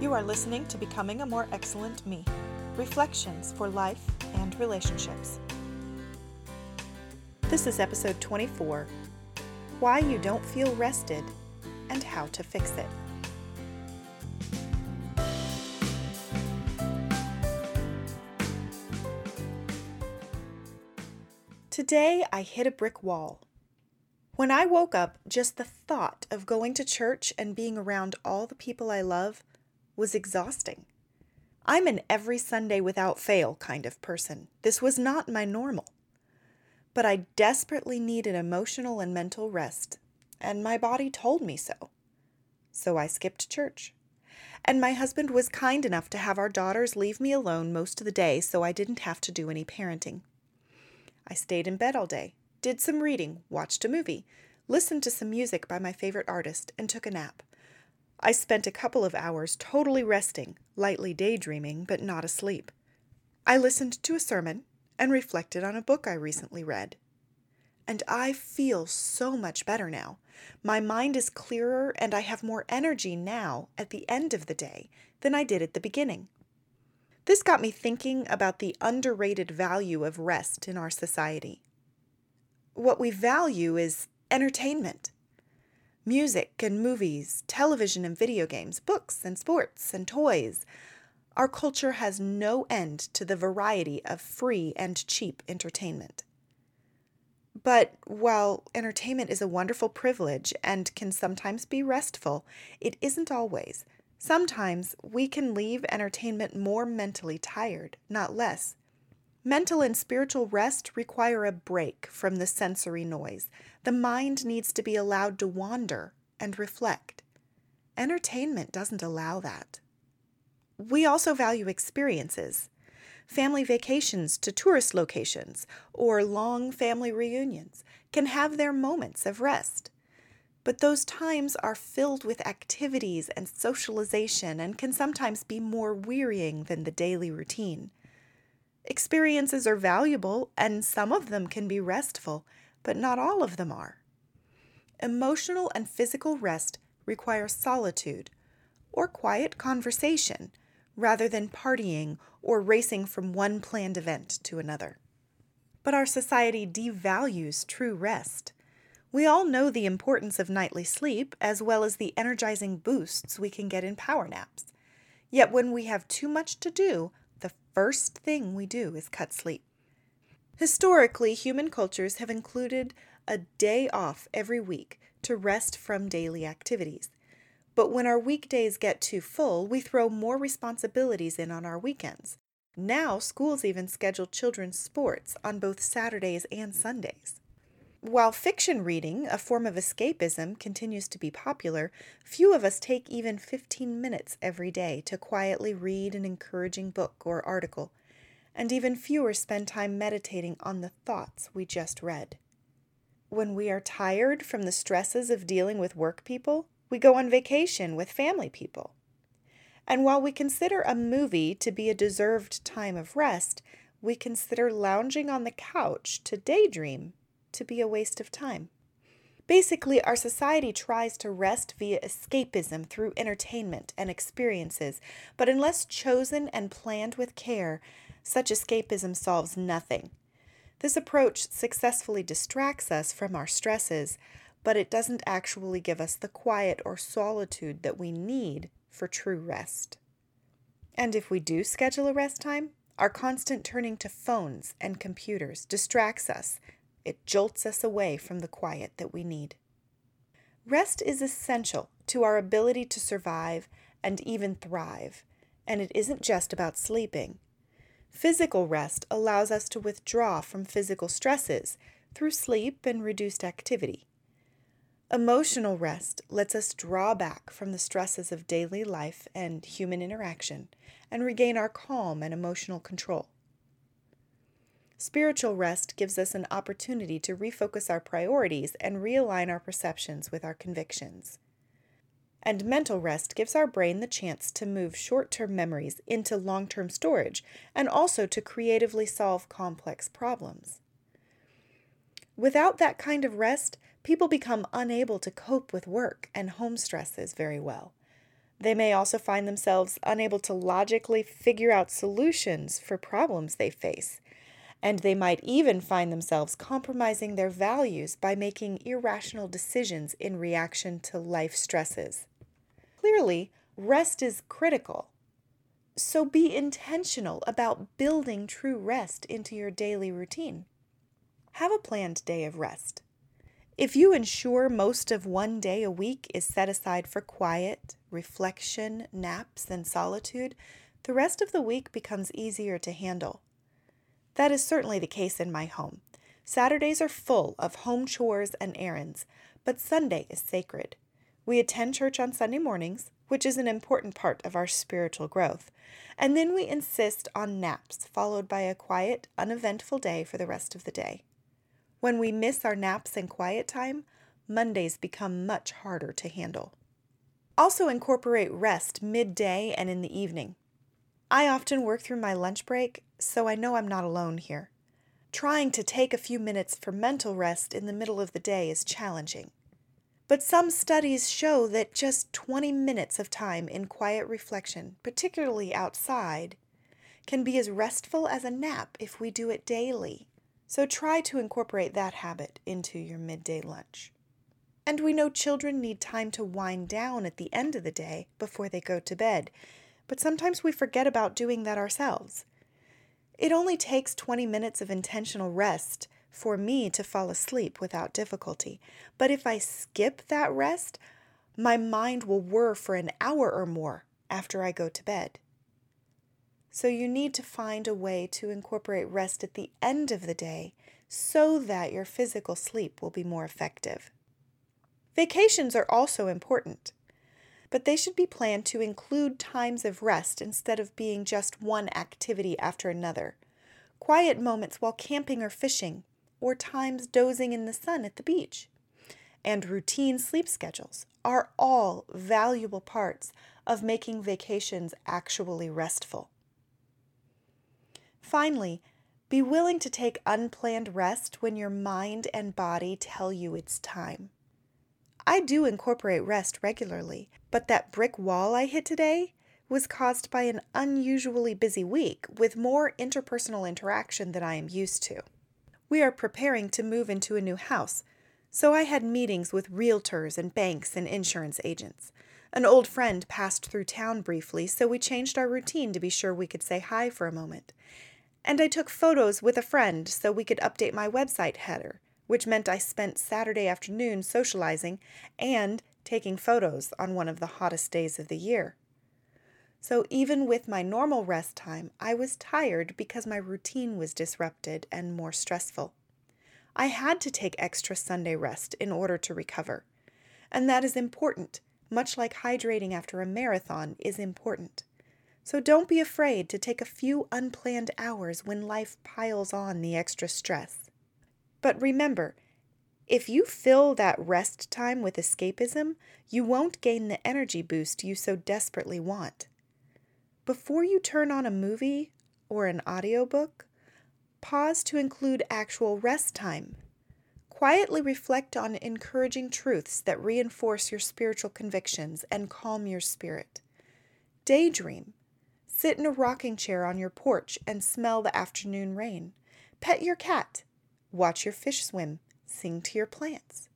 You are listening to Becoming a More Excellent Me Reflections for Life and Relationships. This is episode 24 Why You Don't Feel Rested and How to Fix It. Today I hit a brick wall. When I woke up, just the thought of going to church and being around all the people I love was exhausting. I'm an every Sunday without fail kind of person. This was not my normal. But I desperately needed emotional and mental rest, and my body told me so. So I skipped church. And my husband was kind enough to have our daughters leave me alone most of the day so I didn't have to do any parenting. I stayed in bed all day, did some reading, watched a movie, listened to some music by my favorite artist, and took a nap. I spent a couple of hours totally resting, lightly daydreaming, but not asleep. I listened to a sermon and reflected on a book I recently read. And I feel so much better now. My mind is clearer and I have more energy now at the end of the day than I did at the beginning. This got me thinking about the underrated value of rest in our society. What we value is entertainment music and movies, television and video games, books and sports and toys. Our culture has no end to the variety of free and cheap entertainment. But while entertainment is a wonderful privilege and can sometimes be restful, it isn't always. Sometimes we can leave entertainment more mentally tired, not less. Mental and spiritual rest require a break from the sensory noise. The mind needs to be allowed to wander and reflect. Entertainment doesn't allow that. We also value experiences. Family vacations to tourist locations or long family reunions can have their moments of rest. But those times are filled with activities and socialization and can sometimes be more wearying than the daily routine. Experiences are valuable, and some of them can be restful, but not all of them are. Emotional and physical rest require solitude or quiet conversation rather than partying or racing from one planned event to another. But our society devalues true rest. We all know the importance of nightly sleep as well as the energizing boosts we can get in power naps. Yet when we have too much to do, the first thing we do is cut sleep. Historically, human cultures have included a day off every week to rest from daily activities. But when our weekdays get too full, we throw more responsibilities in on our weekends. Now, schools even schedule children's sports on both Saturdays and Sundays. While fiction reading, a form of escapism, continues to be popular, few of us take even 15 minutes every day to quietly read an encouraging book or article, and even fewer spend time meditating on the thoughts we just read. When we are tired from the stresses of dealing with work people, we go on vacation with family people. And while we consider a movie to be a deserved time of rest, we consider lounging on the couch to daydream to be a waste of time. Basically, our society tries to rest via escapism through entertainment and experiences, but unless chosen and planned with care, such escapism solves nothing. This approach successfully distracts us from our stresses, but it doesn't actually give us the quiet or solitude that we need for true rest. And if we do schedule a rest time, our constant turning to phones and computers distracts us it jolts us away from the quiet that we need. Rest is essential to our ability to survive and even thrive, and it isn't just about sleeping. Physical rest allows us to withdraw from physical stresses through sleep and reduced activity. Emotional rest lets us draw back from the stresses of daily life and human interaction and regain our calm and emotional control. Spiritual rest gives us an opportunity to refocus our priorities and realign our perceptions with our convictions. And mental rest gives our brain the chance to move short term memories into long term storage and also to creatively solve complex problems. Without that kind of rest, people become unable to cope with work and home stresses very well. They may also find themselves unable to logically figure out solutions for problems they face. And they might even find themselves compromising their values by making irrational decisions in reaction to life stresses. Clearly, rest is critical. So be intentional about building true rest into your daily routine. Have a planned day of rest. If you ensure most of one day a week is set aside for quiet, reflection, naps, and solitude, the rest of the week becomes easier to handle. That is certainly the case in my home. Saturdays are full of home chores and errands, but Sunday is sacred. We attend church on Sunday mornings, which is an important part of our spiritual growth, and then we insist on naps, followed by a quiet, uneventful day for the rest of the day. When we miss our naps and quiet time, Mondays become much harder to handle. Also, incorporate rest midday and in the evening. I often work through my lunch break, so I know I'm not alone here. Trying to take a few minutes for mental rest in the middle of the day is challenging. But some studies show that just 20 minutes of time in quiet reflection, particularly outside, can be as restful as a nap if we do it daily. So try to incorporate that habit into your midday lunch. And we know children need time to wind down at the end of the day before they go to bed, but sometimes we forget about doing that ourselves. It only takes 20 minutes of intentional rest for me to fall asleep without difficulty, but if I skip that rest, my mind will whir for an hour or more after I go to bed. So you need to find a way to incorporate rest at the end of the day so that your physical sleep will be more effective. Vacations are also important, but they should be planned to include times of rest instead of being just one activity after another. Quiet moments while camping or fishing, or times dozing in the sun at the beach, and routine sleep schedules are all valuable parts of making vacations actually restful. Finally, be willing to take unplanned rest when your mind and body tell you it's time. I do incorporate rest regularly, but that brick wall I hit today was caused by an unusually busy week with more interpersonal interaction than I am used to. We are preparing to move into a new house, so I had meetings with realtors and banks and insurance agents. An old friend passed through town briefly, so we changed our routine to be sure we could say hi for a moment. And I took photos with a friend so we could update my website header, which meant I spent Saturday afternoon socializing and taking photos on one of the hottest days of the year. So even with my normal rest time, I was tired because my routine was disrupted and more stressful. I had to take extra Sunday rest in order to recover. And that is important, much like hydrating after a marathon is important. So don't be afraid to take a few unplanned hours when life piles on the extra stress. But remember, if you fill that rest time with escapism, you won't gain the energy boost you so desperately want. Before you turn on a movie or an audiobook, pause to include actual rest time. Quietly reflect on encouraging truths that reinforce your spiritual convictions and calm your spirit. Daydream Sit in a rocking chair on your porch and smell the afternoon rain. Pet your cat. Watch your fish swim. Sing to your plants.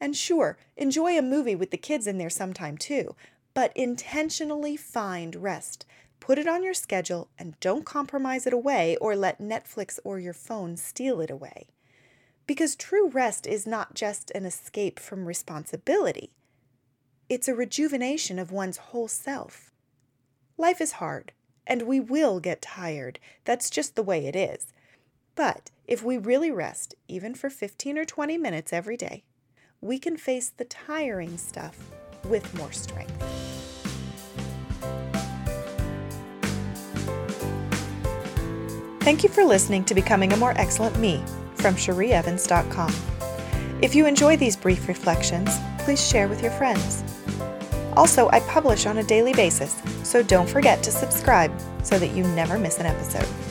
And sure, enjoy a movie with the kids in there sometime too, but intentionally find rest. Put it on your schedule and don't compromise it away or let Netflix or your phone steal it away. Because true rest is not just an escape from responsibility, it's a rejuvenation of one's whole self. Life is hard and we will get tired. That's just the way it is. But if we really rest, even for 15 or 20 minutes every day, we can face the tiring stuff with more strength. Thank you for listening to Becoming a More Excellent Me from CherieEvans.com. If you enjoy these brief reflections, please share with your friends. Also, I publish on a daily basis, so don't forget to subscribe so that you never miss an episode.